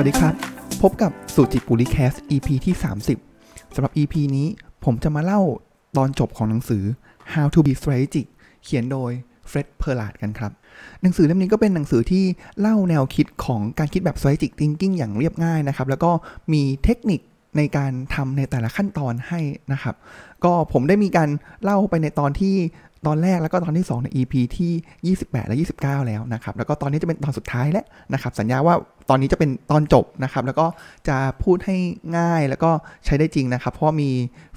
สวัสดีครับ พบกับ SuJiPuLi Cast EP ที่ 30 สำหรับ EP นี้ผมจะมาเล่าตอนจบของหนังสือ How to be strategic เขียนโดย Fred Pelard กันครับ หนังสือเล่มนี้ก็เป็นหนังสือที่เล่าแนวคิดของการคิดแบบ strategic thinking อย่างเรียบง่ายนะครับ แล้วก็มีเทคนิคในการทำในแต่ละขั้นตอนให้นะครับ ก็ผมได้มีการเล่าไปในตอนที่ ตอนแรกแล้วก็ตอนที่ 2 ใน EP ที่ 28 และ 29 แล้วนะครับ แล้วก็ตอนนี้จะเป็นตอนสุดท้ายแล้วนะครับ สัญญาว่าตอนนี้จะเป็นตอนจบนะครับ แล้วก็จะพูดให้ง่ายแล้วก็ใช้ได้จริงนะครับ เพราะมี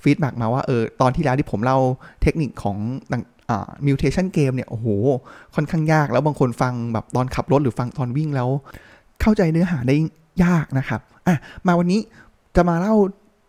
feedback มาว่าเออตอนที่แล้วที่ผมเล่าเทคนิคของ mutation game เนี่ย โอ้โห ค่อนข้างยาก แล้วบางคนฟังแบบตอนขับรถหรือฟังตอนวิ่งแล้ว เข้าใจเนื้อหาได้ยากนะครับ อะ มาวันนี้จะมาเล่า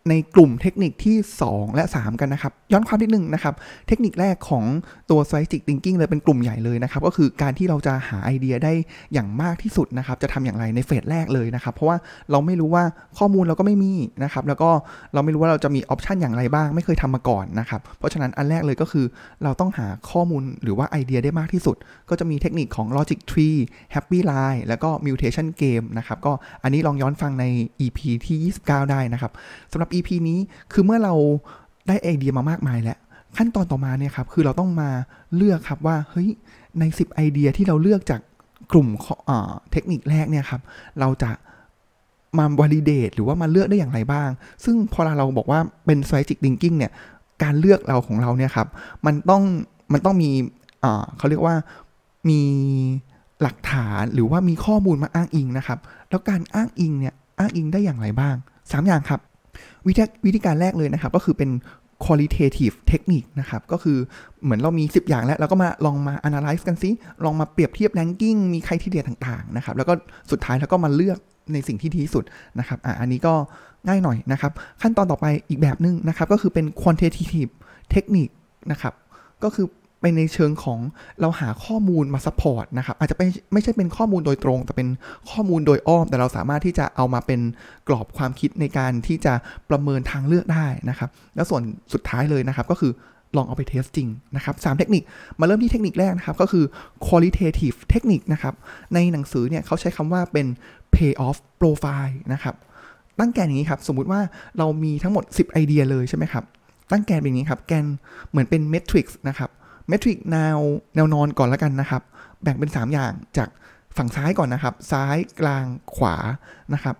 ในกลุ่มเทคนิคที่ 2 และ 3 กันนะครับ ย้อนความนิดนึงนะครับ เทคนิคแรกของตัว strategic thinking เลยเป็นกลุ่มใหญ่เลยนะครับ ก็คือการที่เราจะหาไอเดียได้อย่างมากที่สุดนะครับ จะทำอย่างไรในเฟสแรกเลยนะครับ เพราะว่าเราไม่รู้ว่าข้อมูลเราก็ไม่มีนะครับ แล้วก็เราไม่รู้ว่าเราจะมีออปชันอย่างไรบ้าง ไม่เคยทำมาก่อนนะครับ เพราะฉะนั้นอันแรกเลยก็คือเราต้องหาข้อมูลหรือว่าไอเดียได้มากที่สุด ก็จะมีเทคนิคของ logic tree happy line แล้วก็ mutation game นะครับ ก็อันนี้ลองย้อนฟังใน EP ที่ 29 ได้นะครับสำหรับ EP นี้คือเมื่อเราได้ไอเดียมามากมายแล้ว ขั้นตอนต่อมาเนี่ยครับคือเราต้องมาเลือกครับว่าเฮ้ยใน 10 ไอเดียที่เราเลือกจากกลุ่มเทคนิคแรกเนี่ยครับเราจะมาวอลิเดตหรือว่ามาเลือกได้อย่างไรบ้าง ซึ่งพอเราบอกว่าเป็น strategic thinking เนี่ยการเลือกเราของเราเนี่ยครับมันต้องมันต้องมีเขาเรียกว่ามีหลักฐานหรือว่ามีข้อมูลมาอ้างอิงนะครับ แล้วการอ้างอิงเนี่ยอ้างอิงได้อย่างไรบ้าง 3 อย่างครับ วิธีวิธีการแรกเลยนะครับ ก็คือเป็น qualitative technique นะครับ ก็คือเหมือนเรามี 10 อย่างแล้ว เราก็มาลองมา analyze กันซิ ลองมาเปรียบเทียบ ranking มีใครที่เดียต่างๆ นะครับ แล้วก็สุดท้ายแล้วก็มาเลือกในสิ่งที่ดีที่สุดนะครับ อะ อันนี้ก็ง่ายหน่อยนะครับ ขั้นตอนต่อไปอีกแบบนึงนะครับ ก็คือเป็น quantitative technique นะครับ ก็คือ ไปในเชิงของเราหาข้อมูลมา support นะครับอาจจะไม่ไม่ใช่เป็นข้อมูลโดยตรง แต่เป็นข้อมูลโดยอ้อม แต่เราสามารถที่จะเอามาเป็นกรอบความคิดในการที่จะประเมินทางเลือกได้นะครับ แล้วส่วนสุดท้ายเลยนะครับก็คือลองเอาไป test จริงนะครับ 3 เทคนิคมาเริ่มที่เทคนิคแรกนะครับ ก็คือ qualitative technique นะครับ ในหนังสือเนี่ยเขาใช้คำว่าเป็น pay off profile นะครับ ตั้งแกนอย่างนี้ครับ สมมุติว่าเรามีทั้งหมด 10 ไอเดียเลยใช่ไหมครับ ตั้งแกนเป็นอย่างนี้ครับ แกนเหมือนเป็น matrix นะครับ matrix แนวแนวนอนก่อนแล้วกันนะครับ แบ่งเป็น 3 อย่างจากฝั่งซ้ายก่อนนะครับ ซ้ายกลางขวานะครับ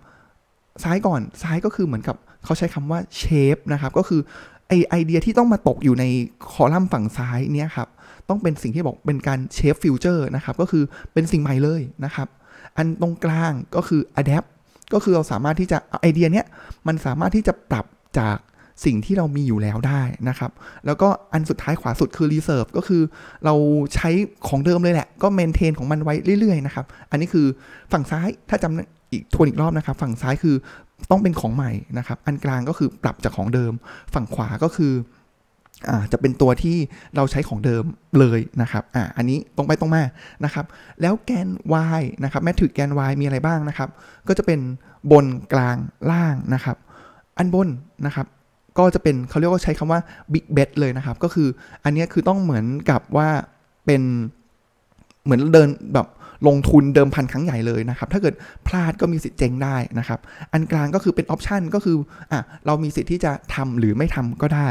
ซ้ายก่อนซ้ายก็คือเหมือนกับเขาใช้คำว่า shape นะครับ ก็คือไอไอเดียที่ต้องมาตกอยู่ในคอลัมน์ฝั่งซ้ายเนี่ยครับ ต้องเป็นสิ่งที่บอกเป็นการ shape future นะครับ ก็คือเป็นสิ่งใหม่เลยนะครับ อันตรงกลางก็คือ adapt ก็คือเราสามารถที่จะไอเดียเนี้ยมันสามารถที่จะปรับจาก สิ่งที่เรามีอยู่แล้วได้นะครับ แล้วก็อันสุดท้ายขวาสุดคือ reserve ก็คือเราใช้ของเดิมเลยแหละ ก็ maintain ของมันไว้เรื่อยๆนะครับ อันนี้คือฝั่งซ้ายถ้าจำอีกทวนอีกรอบนะครับ ฝั่งซ้ายคือต้องเป็นของใหม่นะครับ อันกลางก็คือปรับจากของเดิม ฝั่งขวาก็คืออ่าจะเป็นตัวที่เราใช้ของเดิมเลยนะครับอ่าอันนี้ตรงไปตรงมานะครับ แล้วแกน y นะครับแมทริกแกน y มีอะไรบ้างนะครับ ก็จะเป็นบนกลางล่างนะครับ อันบนนะครับ ก็จะเป็นเขาเรียกว่าใช้คำว่า big bet เลยนะครับ ก็คืออันนี้คือต้องเหมือนกับว่าเป็นเหมือนเดินแบบลงทุนเดิมพันครั้งใหญ่เลยนะครับ ถ้าเกิดพลาดก็มีสิทธิ์เจ๊งได้นะครับ อันกลางก็คือเป็นออปชันก็คืออะเรามีสิทธิ์ที่จะทำหรือไม่ทำก็ได้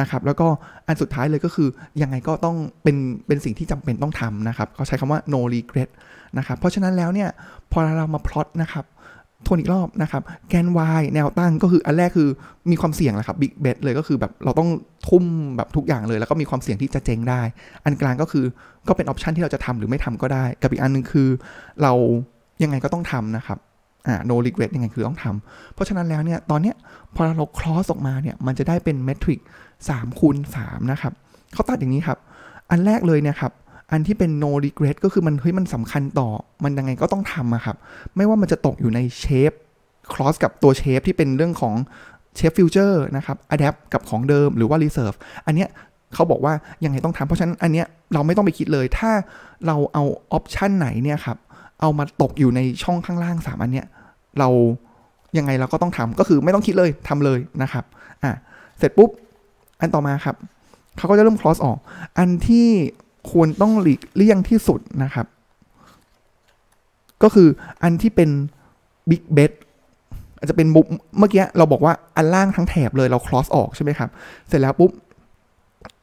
นะครับ แล้วก็อันสุดท้ายเลยก็คือยังไงก็ต้องเป็นเป็นสิ่งที่จำเป็นต้องทำนะครับเขาใช้คำว่า no regret นะครับ เพราะฉะนั้นแล้วเนี่ยพอเรามาพลอตนะครับ ทวนอีกรอบนะครับแกน y แนวตั้งก็คืออันแรกคือมีความเสี่ยงแหละครับบิ๊กเบ t เลยก็คือแบบเราต้องทุ่มแบบทุกอย่างเลย แล้วก็มีความเสี่ยงที่จะเจ๊งได้ อันกลางก็คือก็เป็นออปชันที่เราจะทำหรือไม่ทำก็ได้ กับอีกอันนึงคือ เรายังไงก็ต้องทำนะครับอ่า no regret ยังไงคือต้องทำเพราะฉะนั้นแล้วเนี่ยตอนเนี้ยพอเรา cross ออกมาเนี่ยมันจะได้เป็น matrix 3คูณ3นะครับเขาตัดอย่างนี้ครับ อันแรกเลยเนี่ยครับ อันที่เป็น no regret ก็คือมันเฮ้ยมันสำคัญต่อ มันยังไงก็ต้องทำอะครับ ไม่ว่ามันจะตกอยู่ในเชฟ cross กับตัวเชฟที่เป็นเรื่องของ shape future นะครับ adapt กับของเดิมหรือว่า reserve อันเนี้ยเขาบอกว่ายังไงต้องทำเพราะฉะนั้นอันเนี้ยเราไม่ต้องไปคิดเลยถ้าเราเอา option ไหนเนี่ยครับเอามาตกอยู่ในช่องข้างล่าง 3 อันเนี้ยเรายังไงเราก็ต้องทำก็คือไม่ต้องคิดเลยทำเลยนะครับอะเสร็จปุ๊บอันต่อมาครับเขาก็จะเริ่ม cross ออก อันที่ ควรต้องหลีกเลี่ยงที่สุดนะครับ ก็คืออันที่เป็น big bet อาจจะเป็นมุมเมื่อกี้เราบอกว่าอันล่างทั้งแถบเลยเรา cross ออกใช่ไหมครับ เสร็จแล้วปุ๊บ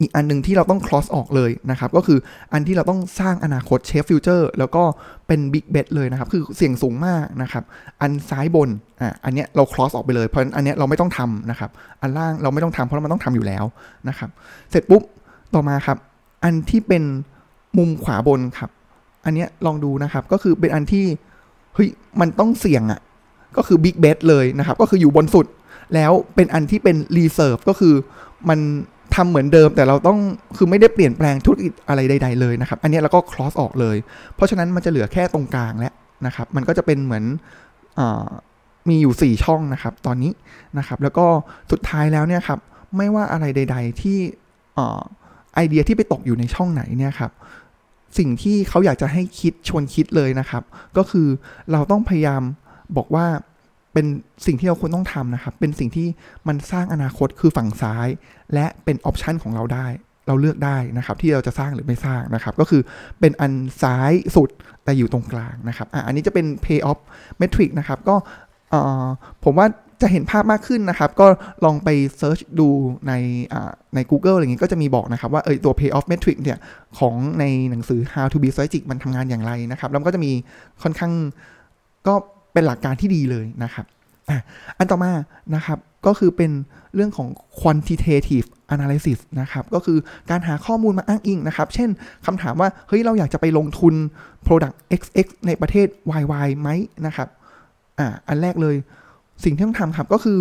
อีกอันหนึ่งที่เราต้อง cross ออกเลยนะครับ ก็คืออันที่เราต้องสร้างอนาคต shape future แล้วก็เป็น big bet เลยนะครับ คือเสี่ยงสูงมากนะครับ อันซ้ายบนอะอันเนี้ยเรา cross ออกไปเลยเพราะอันเนี้ยเราไม่ต้องทำนะครับ อันล่างเราไม่ต้องทำเพราะมันต้องทำอยู่แล้วนะครับ เสร็จปุ๊บต่อมาครับ อันที่เป็นมุมขวาบนครับ อันเนี้ยลองดูนะครับ ก็คือเป็นอันที่เฮ้ยมันต้องเสี่ยงอะ่ะ ก็คือ big bet เลยนะครับ ก็คืออยู่บนสุด แล้วเป็นอันที่เป็น reserve ก็คือมันทำเหมือนเดิมแต่เราต้องคือไม่ได้เปลี่ยนแปลงธุรกิจอะไรใด ๆ เลยนะครับ อันเนี้ยเราก็ cross ออกเลย เพราะฉะนั้นมันจะเหลือแค่ตรงกลางแล้วนะครับ มันก็จะเป็นเหมือนอมีอยู่ 4 ช่องนะครับ ตอนนี้นะครับ แล้วก็สุดท้ายแล้วเนี่ยครับ ไม่ว่าอะไรใด ๆ ที่อ่า ไอเดียที่ไปตกอยู่ในช่องไหนเนี่ยครับสิ่งที่เขาอยากจะให้คิดชวนคิดเลยนะครับ ก็คือเราต้องพยายามบอกว่าเป็นสิ่งที่เราควรต้องทำนะครับ เป็นสิ่งที่มันสร้างอนาคตคือฝั่งซ้าย และเป็นออปชันของเราได้ เราเลือกได้นะครับ ที่เราจะสร้างหรือไม่สร้างนะครับ ก็คือเป็นอันซ้ายสุดแต่อยู่ตรงกลางนะครับอะอันนี้จะเป็น pay off metric นะครับ ก็ผมว่า จะเห็นภาพมากขึ้นนะครับ ก็ลองไปเซิร์ชดูในใน Google อะไรอย่างงี้ก็จะมีบอกนะครับว่าเออตัว pay off metric เนี่ยของในหนังสือ how to be strategic มันทำงานอย่างไรนะครับ แล้วก็จะมีค่อนข้างก็เป็นหลักการที่ดีเลยนะครับอันต่อมานะครับ ก็คือเป็นเรื่องของ quantitative analysis นะครับ ก็คือการหาข้อมูลมาอ้างอิงนะครับ เช่นคำถามว่า เฮ้ย เราอยากจะไปลงทุน product XX ในประเทศ YY ไหมนะครับ อ่า อันแรกเลย สิ่งที่ต้องทำครับก็คือ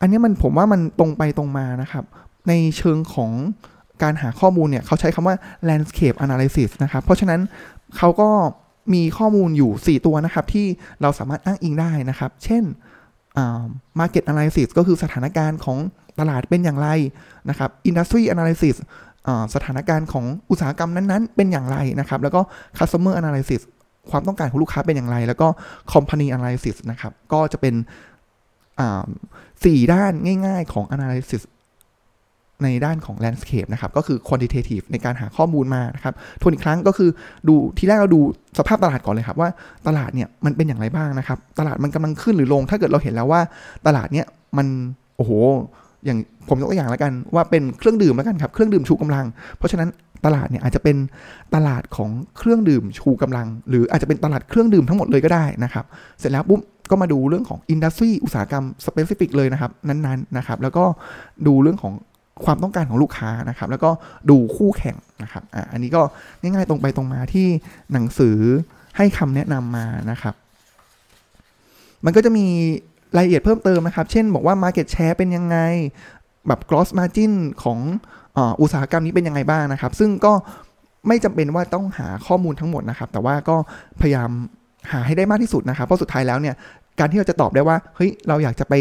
อันนี้มันผมว่ามันตรงไปตรงมานะครับ ในเชิงของการหาข้อมูลเนี่ยเขาใช้คำว่า landscape analysis นะครับ เพราะฉะนั้นเขาก็มีข้อมูลอยู่ 4 ตัวนะครับ ที่เราสามารถอ้างอิงได้นะครับ เช่น market analysis ก็คือสถานการณ์ของตลาดเป็นอย่างไรนะครับ industry analysis สถานการณ์ของอุตสาหกรรมนั้นๆ เป็นอย่างไรนะครับ แล้วก็ customer analysis ความต้องการของลูกค้าเป็นอย่างไร แล้วก็ company analysis นะครับ ก็จะเป็น สี่ด้านง่าย ๆของ analysis ในด้านของ landscape นะครับ ก็คือ quantitative ในการหาข้อมูลมานะครับทวนอีกครั้งก็คือดูทีแรกเราดูสภาพตลาดก่อนเลยครับ ว่าตลาดเนี่ยมันเป็นอย่างไรบ้างนะครับ ตลาดมันกำลังขึ้นหรือลง ถ้าเกิดเราเห็นแล้วว่าตลาดเนี่ยมันโอ้โหอย่างผมยกตัวอย่างแล้วกันว่าเป็นเครื่องดื่มแล้วกันครับ เครื่องดื่มชูกำลัง เพราะฉะนั้น ตลาดเนี่ยอาจจะเป็นตลาดของเครื่องดื่มชูกำลัง หรืออาจจะเป็นตลาดเครื่องดื่มทั้งหมดเลยก็ได้นะครับ เสร็จแล้วปุ๊บก็มาดูเรื่องของ industry อุตสาหกรรม specific เลยนะครับ นั้นๆนะครับ แล้วก็ดูเรื่องของความต้องการของลูกค้านะครับ แล้วก็ดูคู่แข่งนะครับอ่าอันนี้ก็ง่ายๆตรงไปตรงมาที่หนังสือให้คำแนะนำมานะครับ มันก็จะมีรายละเอียดเพิ่มเติมนะครับ เช่นบอกว่า Market Share เป็นยังไง แบบ Gross Margin ของ อุตสาหกรรมนี้เป็นยังไงบ้างนะครับ ซึ่งก็ไม่จำเป็นว่าต้องหาข้อมูลทั้งหมดนะครับ แต่ว่าก็พยายามหาให้ได้มากที่สุดนะครับ เพราะสุดท้ายแล้วเนี่ย การที่เราจะตอบได้ว่า เฮ้ย เราอยากจะไป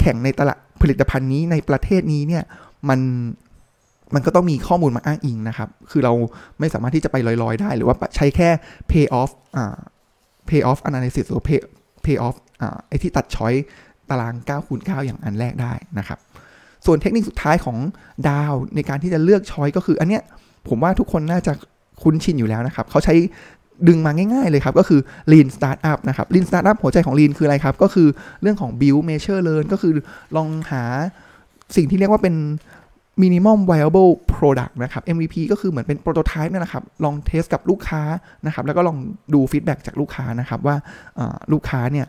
แข่งในตลาดผลิตภัณฑ์นี้ในประเทศนี้เนี่ย มันมันก็ต้องมีข้อมูลมาอ้างอิงนะครับ คือเราไม่สามารถที่จะไปลอยๆ ได้ หรือว่าใช้แค่ pay off อ่า pay off analysis หรือ pay pay off อ่าไอที่ตัดช้อยตาราง9คูณ9อย่างอันแรกได้นะครับ ส่วนเทคนิคสุดท้ายของดาวในการที่จะเลือกช้อยก็คือ อันเนี้ยผมว่าทุกคนน่าจะคุ้นชินอยู่แล้วนะครับ เขาใช้ดึงมาง่ายๆเลยครับ ก็คือ lean startup นะครับ lean startup หัวใจของ lean คืออะไรครับ ก็คือเรื่องของ build measure learn ก็คือลองหาสิ่งที่เรียกว่าเป็น minimum viable product นะครับ MVP ก็คือเหมือนเป็น prototype นี่แหละครับ ลองเทสกับลูกค้านะครับ แล้วก็ลองดู feedback จากลูกค้านะครับ ว่าลูกค้าเนี่ย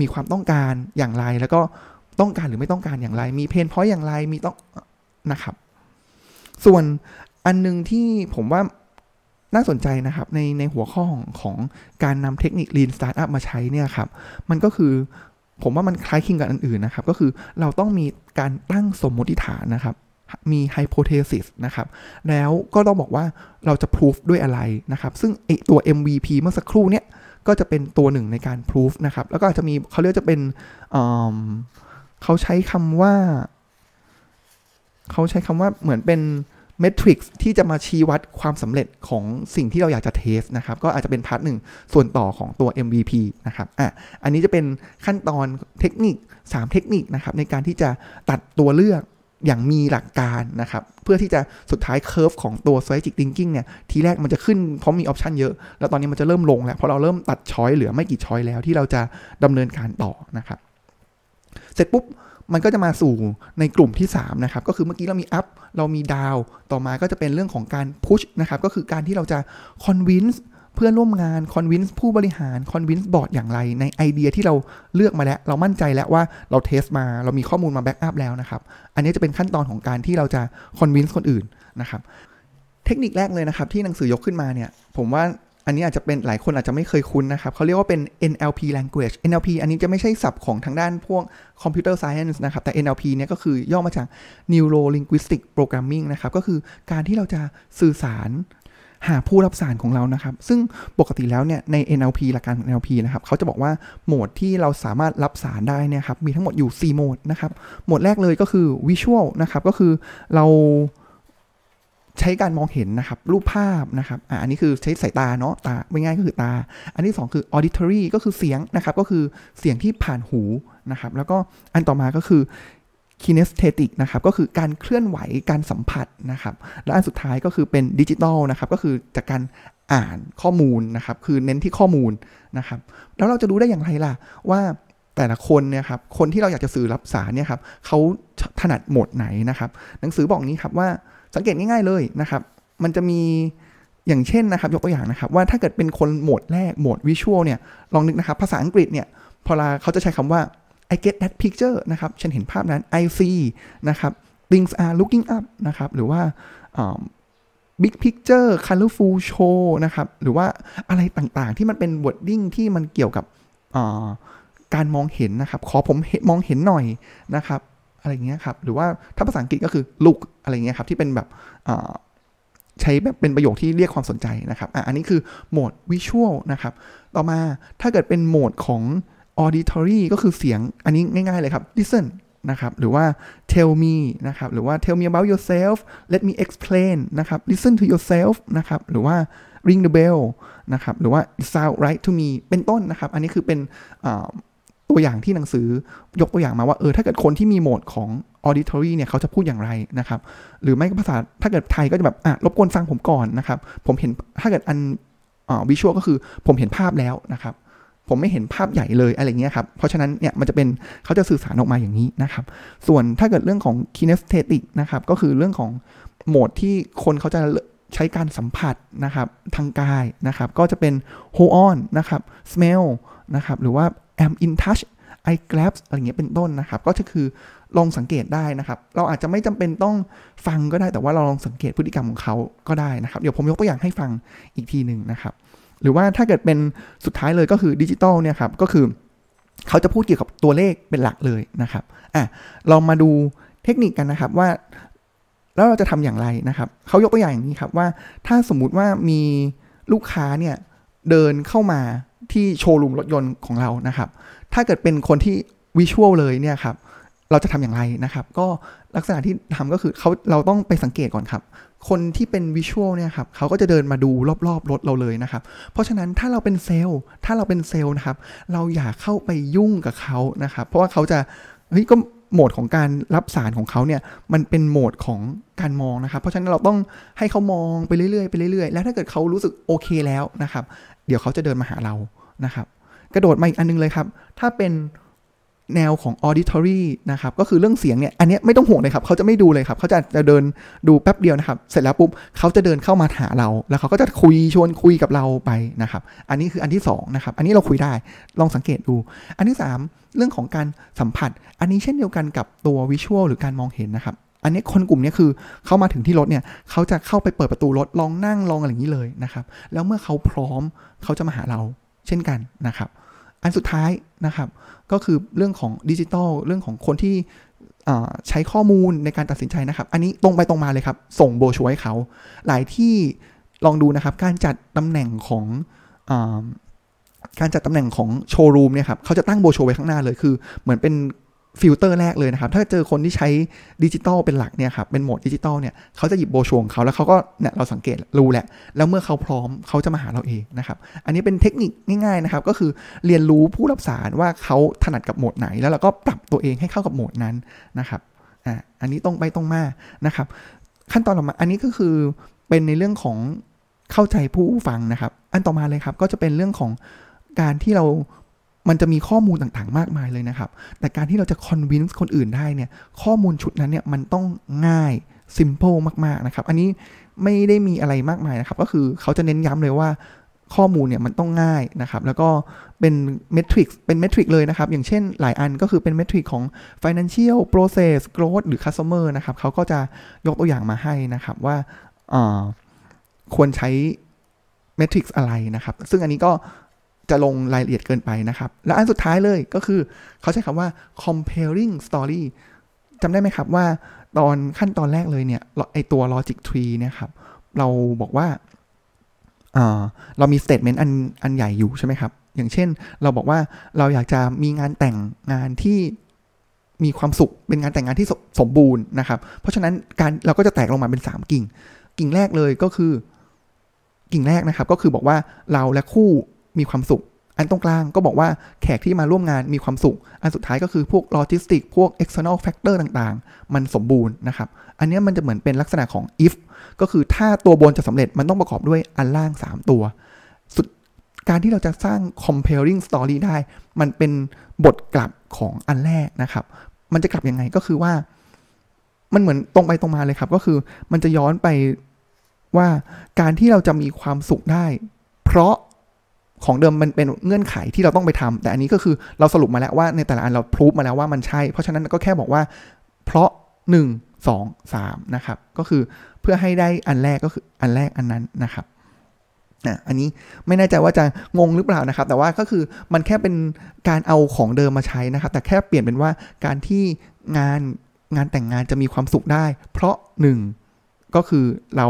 มีความต้องการอย่างไรแล้วก็ ต้องการหรือไม่ต้องการอย่างไร มีเพนพอยต์อย่างไรมีต้องนะครับ ส่วนอันนึงที่ผมว่าน่าสนใจนะครับในในหัวข้อของของการนำเทคนิค Lean Startup มาใช้เนี่ยครับ มันก็คือผมว่ามันคล้ายคลึงกับอันอื่นนะครับ ก็คือเราต้องมีการตั้งสมมติฐานนะครับ มีไฮโพเทซิสนะครับ แล้วก็ต้องบอกว่าเราจะพิสูจด้วยอะไรนะครับ ซึ่งไอตัว MVP เมื่อสักครู่เนี่ยก็จะเป็นตัวหนึ่งในการพิสูจนะครับ แล้วก็อาจจะมีเขาเรียกจะเป็น เขาใช้คำว่า เขาใช้คำว่าเหมือนเป็น metric ที่จะมาชี้วัดความสำเร็จของสิ่งที่เราอยากจะ test นะครับ ก็อาจจะเป็น part หนึ่งส่วนต่อของตัว MVP นะครับอะอันนี้จะเป็นขั้นตอนเทคนิค 3 เทคนิคนะครับ ในการที่จะตัดตัวเลือกอย่างมีหลักการนะครับ เพื่อที่จะสุดท้าย curve ของตัว strategic thinking เนี่ย ทีแรกมันจะขึ้นเพราะมี option เยอะ แล้วตอนนี้มันจะเริ่มลงแล้ว เพราะเราเริ่มตัด choice เหลือไม่กี่ choice แล้วที่เราจะดำเนินการต่อนะครับ เสร็จปุ๊บมันก็จะมาสู่ในกลุ่มที่3นะครับก็คือเมื่อกี้เรามี up เรามี down ต่อมาก็จะเป็นเรื่องของการ push นะครับก็คือการที่เราจะ convince เพื่อนร่วมงาน convince ผู้บริหาร convince บอร์ดอย่างไร ในไอเดียที่เราเลือกมาแล้ว เรามั่นใจแล้วว่าเราเทสมาเรามีข้อมูลมาแบ็กอัพแล้วนะครับ อันนี้จะเป็นขั้นตอนของการที่เราจะ convince คนอื่นนะครับ เทคนิคแรกเลยนะครับที่หนังสือยกขึ้นมาเนี่ย ผมว่า อันนี้อาจจะเป็นหลายคนอาจจะไม่เคยคุ้นนะครับเขาเรียกว่าเป็น NLP language NLP อันนี้จะไม่ใช่ศัพท์ของทางด้านพวก computer science นะครับ แต่ NLP เนี่ยก็คือย่อมาจาก neuro linguistic programming นะครับ ก็คือการที่เราจะสื่อสารหาผู้รับสารของเรานะครับ ซึ่งปกติแล้วเนี่ยใน NLP หลักการ NLP นะครับเขาจะบอกว่าโหมดที่เราสามารถรับสารได้นี่ยครับมีทั้งหมดอยู่ 4 โหมดนะครับโหมดแรกเลยก็คือ visual นะครับก็คือเรา ใช้การมองเห็นนะครับ รูปภาพนะครับอ่าอันนี้คือใช้สายตาเนาะตาไม่ง่ายก็คือตา อันที่ 2 คือ auditory ก็คือเสียงนะครับ ก็คือเสียงที่ผ่านหูนะครับ แล้วก็อันต่อมาก็คือ kinesthetic นะครับ ก็คือการเคลื่อนไหวการสัมผัสนะครับ และอันสุดท้ายก็คือเป็นดิจิตอลนะครับ ก็คือจากการอ่านข้อมูลนะครับ คือเน้นที่ข้อมูลนะครับ แล้วเราจะรู้ได้อย่างไรล่ะว่าแต่ละคนเนี่ยครับ คนที่เราอยากจะสื่อรับสารเนี่ยครับเขาถนัดโหมดไหนนะครับ หนังสือบอกนี้ครับว่า สังเกตง่ายๆเลยนะครับ มันจะมีอย่างเช่นนะครับ ยกตัวอย่างนะครับ ว่าถ้าเกิดเป็นคนโหมดแรกโหมดวิชวลเนี่ยลองนึกนะครับ ภาษาอังกฤษเนี่ยพอลาเขาจะใช้คำว่า I get that picture นะครับ ฉันเห็นภาพนั้น I see นะครับ things are looking up นะครับ หรือว่า big picture colorful show นะครับ หรือว่าอะไรต่างๆ ที่มันเป็น wording ที่มันเกี่ยวกับการมองเห็นนะครับ ขอผมมองเห็นหน่อยนะครับ อะไรเงี้ยครับหรือว่าถ้าภาษาอังกฤษก็คือ look อะไรเงี้ยครับที่เป็นแบบใช้แบบเป็นประโยคที่เรียกความสนใจนะครับออันนี้คือโหมดวิชวลนะครับต่อมาถ้าเกิดเป็นโหมดของ auditory ก็คือเสียงอันนี้ง่าย ๆเลยครับ listen นะครับหรือว่า tell me นะครับหรือว่า tell me about yourself let me explain นะครับ listen to yourself นะครับหรือว่า ring the bell นะครับหรือว่า sound right to me เป็นต้นนะครับ อันนี้คือเป็น ตัวอย่างที่หนังสือยกตัวอย่างมาว่าเออถ้าเกิดคนที่มีโหมดของ auditory เนี่ยเขาจะพูดอย่างไรนะครับ หรือไม่ก็ภาษาถ้าเกิดไทยก็จะแบบอะรบกวนฟังผมก่อนนะครับ ผมเห็นถ้าเกิดอันวิชวลก็คือผมเห็นภาพแล้วนะครับ ผมไม่เห็นภาพใหญ่เลยอะไรเงี้ยครับเพราะฉะนั้นเนี่ยมันจะเป็นเขาจะสื่อสารออกมาอย่างนี้นะครับ ส่วนถ้าเกิดเรื่องของ kinesthetic นะครับก็คือเรื่องของโหมดที่คนเขาจะใช้การสัมผัสนะครับทางกายนะครับ ก็จะเป็น hold on นะครับ smell นะครับหรือว่า am in touch I grab อะไรเงี้ยเป็นต้นนะครับ ก็จะคือลองสังเกตได้นะครับ เราอาจจะไม่จำเป็นต้องฟังก็ได้แต่ว่าเราลองสังเกตพฤติกรรมของเขาก็ได้นะครับ เดี๋ยวผมยกตัวอย่างให้ฟังอีกทีหนึ่งนะครับ หรือว่าถ้าเกิดเป็นสุดท้ายเลยก็คือดิจิตอลเนี่ยครับ ก็คือเขาจะพูดเกี่ยวกับตัวเลขเป็นหลักเลยนะครับอะเรามาดูเทคนิคกันนะครับว่า แล้วเราจะทำอย่างไรนะครับเขายกตัวอย่างอย่างนี้ครับว่าถ้าสมมุติว่ามีลูกค้าเนี่ยเดินเข้ามา ที่โชว์รูมรถยนต์ของเรานะครับ ถ้าเกิดเป็นคนที่วิชวลเลยเนี่ยครับ เราจะทำอย่างไรนะครับ ก็ลักษณะที่ทำก็คือเขาเราต้องไปสังเกตก่อนครับ คนที่เป็นวิชวลเนี่ยครับเขาก็จะเดินมาดูรอบๆรถเราเลยนะครับ เพราะฉะนั้นถ้าเราเป็นเซลล์ ถ้าเราเป็นเซลล์นะครับ เราอย่าเข้าไปยุ่งกับเขานะครับ เพราะว่าเขาจะเฮ้ยก็ โหมดของการรับสารของเขาเนี่ยมันเป็นโหมดของการมองนะครับ เพราะฉะนั้นเราต้องให้เขามองไปเรื่อยๆไปเรื่อยๆ แล้วถ้าเกิดเขารู้สึกโอเคแล้วนะครับ เดี๋ยวเขาจะเดินมาหาเรานะครับ กระโดดมาอีกอันนึงเลยครับ ถ้าเป็น แนวของ auditory นะครับ ก็คือเรื่องเสียงเนี่ย อันนี้ไม่ต้องห่วงเลยครับ เขาจะไม่ดูเลยครับ เขาจะจะเดินดูแป๊บเดียวนะครับ เสร็จแล้วปุ๊บ เขาจะเดินเข้ามาหาเรา แล้วเขาก็จะคุยชวนคุยกับเราไปนะครับ อันนี้คืออันที่2นะครับ อันนี้เราคุยได้ ลองสังเกตดู อันที่ 3 เรื่องของการสัมผัส อันนี้เช่นเดียวกันกับตัววิชวลหรือการมองเห็นนะครับ อันนี้คนกลุ่มนี้คือเข้ามาถึงที่รถเนี่ย เขาจะเข้าไปเปิดประตูรถ ลองนั่งลองอะไรอย่างนี้เลยนะครับ แล้วเมื่อเขาพร้อม เขาจะมาหาเรา เช่นกันนะครับ อันสุดท้ายนะครับ ก็คือเรื่องของดิจิทัลเรื่องของคนที่ใช้ข้อมูลในการตัดสินใจนะครับ อันนี้ตรงไปตรงมาเลยครับ ส่งโบชัวให้เขา หลายที่ลองดูนะครับ การจัดตำแหน่งของอการจัดตำแหน่งของโชว์รูมเนี่ยครับเขาจะตั้งโบชัวไว้ข้างหน้าเลยคือ เหมือนเป็น ฟิลเตอร์แรกเลยนะครับ ถ้าเจอคนที่ใช้ดิจิตอลเป็นหลักเนี่ยครับ เป็นโหมดดิจิตอลเนี่ย เขาจะหยิบโบชวงเขาแล้วเขาก็เนี่ยเราสังเกตรู้แหละ แล้วเมื่อเขาพร้อมเขาจะมาหาเราเองนะครับ อันนี้เป็นเทคนิคง่ายๆนะครับ ก็คือเรียนรู้ผู้รับสารว่าเขาถนัดกับโหมดไหน แล้วเราก็ปรับตัวเองให้เข้ากับโหมดนั้นนะครับ อะอันนี้ตรงไปตรงมา นะครับ ขั้นตอนต่อมา อันนี้ก็คือเป็นในเรื่องของเข้าใจผู้ฟังนะครับ อันต่อมาเลยครับ ก็จะเป็นเรื่องของการที่เรา มันจะมีข้อมูลต่างๆ มากมายเลยนะครับ แต่การที่เราจะคอนวินส์คนอื่นได้เนี่ย ข้อมูลชุดนั้นเนี่ยมันต้องง่าย simple มากๆนะครับ อันนี้ไม่ได้มีอะไรมากมายนะครับ ก็คือเขาจะเน้นย้ำเลยว่าข้อมูลเนี่ยมันต้องง่ายนะครับ แล้วก็เป็นเมทริกเป็นเมทริกเลยนะครับ อย่างเช่นหลายอันก็คือเป็นเมทริกของ financial process growth หรือ customer นะครับเขาก็จะยกตัวอย่างมาให้นะครับว่าควรใช้เมทริกอะไรนะครับ ซึ่งอันนี้ก็ จะลงรายละเอียดเกินไปนะครับ และอันสุดท้ายเลยก็คือเขาใช้คำว่า comparing story จำได้ไหมครับว่าตอนขั้นตอนแรกเลยเนี่ยไอตัว logic tree เนี่ยครับ เราบอกว่าเรามี statement อันอันใหญ่อยู่ใช่ไหมครับ อย่างเช่นเราบอกว่าเราอยากจะมีงานแต่งงานที่มีความสุขเป็นงานแต่งงานที่สมบูรณ์นะครับ เพราะฉะนั้นการเราก็จะแตกลงมาเป็น 3 กิ่ง กิ่งแรกเลยก็คือ กิ่งแรกนะครับ ก็คือบอกว่าเราและคู่ มีความสุข อันตรงกลางก็บอกว่าแขกที่มาร่วมงานมีความสุข อันสุดท้ายก็คือพวกโลจิสติกพวก external factor ต่างๆ มันสมบูรณ์นะครับ อันนี้มันจะเหมือนเป็นลักษณะของ if ก็คือถ้าตัวบนจะสำเร็จมันต้องประกอบด้วยอันล่าง 3 ตัว สุดการที่เราจะสร้าง comparing story ได้ มันเป็นบทกลับของอันแรกนะครับ มันจะกลับยังไงก็คือว่า มันเหมือนตรงไปตรงมาเลยครับ ก็คือมันจะย้อนไปว่าการที่เราจะมีความสุขได้ เพราะ ของเดิมมันเป็นเงื่อนไขที่เราต้องไปทำแต่อันนี้ก็คือเราสรุปมาแล้วว่าในแต่ละอันเราพิสูจมาแล้วว่ามันใช่ เพราะฉะนั้นก็แค่บอกว่า เพราะ 1 2 3นะครับก็คือเพื่อให้ได้อันแรกก็คืออันแรกอันนั้นนะครับอันนี้ไม่แน่ใจว่าจะงงหรือเปล่านะครับ แต่ว่าก็คือมันแค่เป็นการเอาของเดิมมาใช้นะครับ แต่แค่เปลี่ยนเป็นว่าการที่งานงานแต่งงานจะมีความสุขได้ เพราะ 1 ก็คือเรา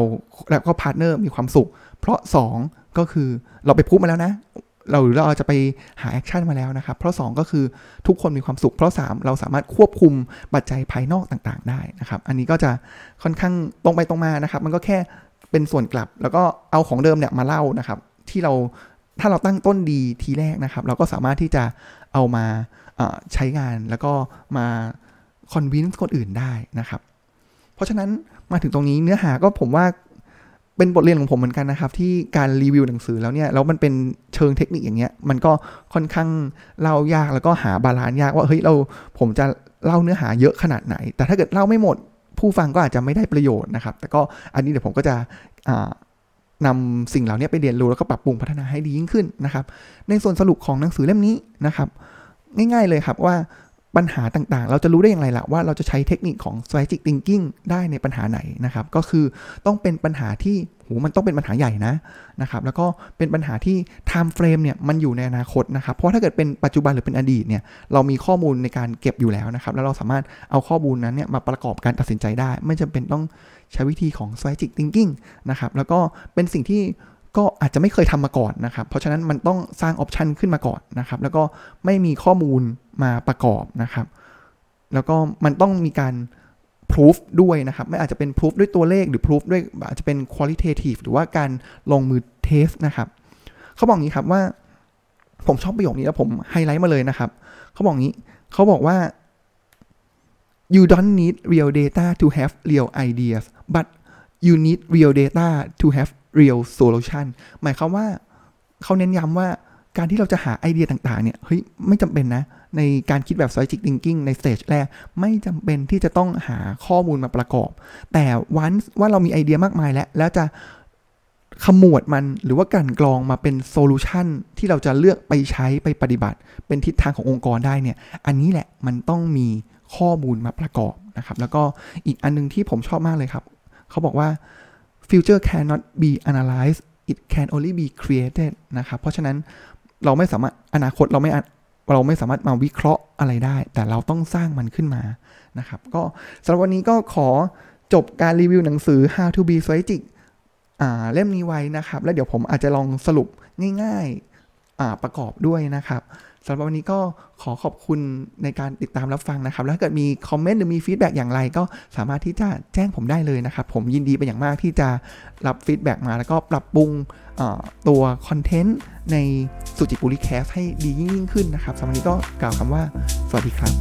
แล้วก็ partner มีความสุข เพราะ 2 ก็คือเราไปพูดมาแล้วนะ เราหรือเราจะไปหา action มาแล้วนะครับ เพราะ 2 ก็คือทุกคนมีความสุข เพราะ 3 เราสามารถควบคุมปัจจัยภายนอกต่างๆ ได้นะครับ อันนี้ก็จะค่อนข้างตรงไปตรงมานะครับ มันก็แค่เป็นส่วนกลับ แล้วก็เอาของเดิมเนี่ยมาเล่านะครับ ที่เราถ้าเราตั้งต้นดีทีแรกนะครับ เราก็สามารถที่จะเอามาใช้งานแล้วก็มาคอนวินส์คนอื่นได้นะครับ เพราะฉะนั้นมาถึงตรงนี้เนื้อหาก็ผมว่า เป็นบทเรียนของผมเหมือนกันนะครับ ที่การรีวิวหนังสือแล้วเนี่ยแล้วมันเป็นเชิงเทคนิคอย่างเงี้ย มันก็ค่อนข้างเล่ายากแล้วก็หาบาลานซ์ยากว่าเฮ้ยเราผมจะเล่าเนื้อหาเยอะขนาดไหน แต่ถ้าเกิดเล่าไม่หมด ผู้ฟังก็อาจจะไม่ได้ประโยชน์นะครับ แต่ก็อันนี้เดี๋ยวผมก็จะนำสิ่งเหล่านี้ไปเรียนรู้แล้วก็ปรับปรุงพัฒนาให้ดียิ่งขึ้นนะครับ ในส่วนสรุปของหนังสือเล่มนี้นะครับ ง่ายๆเลยครับว่า ปัญหาต่างๆ เราจะรู้ได้อย่างไรล่ะว่าเราจะใช้เทคนิคของ strategic thinking ได้ในปัญหาไหนนะครับ ก็คือต้องเป็นปัญหาที่โหมันต้องเป็นปัญหาใหญ่นะนะครับ แล้วก็เป็นปัญหาที่ time frame เนี่ยมันอยู่ในอนาคตนะครับ เพราะถ้าเกิดเป็นปัจจุบันหรือเป็นอดีตเนี่ยเรามีข้อมูลในการเก็บอยู่แล้วนะครับ แล้วเราสามารถเอาข้อมูลนั้นเนี่ยมาประกอบการตัดสินใจได้ ไม่จำเป็นต้องใช้วิธีของ strategic thinking นะครับ แล้วก็เป็นสิ่งที่ ก็อาจจะไม่เคยทำมาก่อนนะครับ เพราะฉะนั้นมันต้องสร้างออปชันขึ้นมาก่อนนะครับ แล้วก็ไม่มีข้อมูลมาประกอบนะครับ แล้วก็มันต้องมีการพิสูจด้วยนะครับ ไม่อาจจะเป็นพิสูจด้วยตัวเลขหรือพิสูจด้วยอาจจะเป็น qualitative หรือว่าการลงมือเทสนะครับ เขาบอกงี้ครับว่า ผมชอบประโยคนี้แล้วผมไฮไลท์มาเลยนะครับ เขาบอกงี้ เขาบอกว่า you don't need real data to have real ideas but you need real data to have real solution หมายความว่าเขาเน้นย้ำว่าการที่เราจะหาไอเดียต่าง ๆ เนี่ย เฮ้ย ไม่จำเป็นนะ ในการคิดแบบ strategic thinking ใน stage แรก ไม่จำเป็นที่จะต้องหาข้อมูลมาประกอบ แต่วันว่าเรามีไอเดียมากมายแล้ว แล้วจะขมวดมันหรือว่ากลั่นกรองมาเป็น solution ที่เราจะเลือกไปใช้ไปปฏิบัติ เป็นทิศทางขององค์กรได้เนี่ย อันนี้แหละมันต้องมีข้อมูลมาประกอบนะครับ แล้วก็อีกอันนึงที่ผมชอบมากเลยครับ เขาบอกว่า future cannot be analyzed it can only be created นะครับ เพราะฉะนั้นเราไม่สามารถอนาคตเราไม่เราไม่สามารถมาวิเคราะห์อะไรได้ แต่เราต้องสร้างมันขึ้นมานะครับ ก็สำหรับวันนี้ก็ขอจบการรีวิวหนังสือ How to be strategic เล่มนี้ไว้นะครับ แล้วเดี๋ยวผมอาจจะลองสรุปง่ายๆประกอบด้วยนะครับ สำหรับวันนี้ก็ขอขอบคุณในการติดตามรับฟังนะครับ แล้วถ้าเกิดมี comment หรือมี feedback อย่างไร ก็สามารถที่จะแจ้งผมได้เลยนะครับ ผมยินดีเป็นอย่างมากที่จะรับฟีดแบ็กมาแล้วก็ปรับปรุงตัวคอนเทนต์ในสุจิปุริแคสให้ดียิ่งขึ้นนะครับสำหรับวันนี้ก็กล่าวคำว่า สวัสดีครับ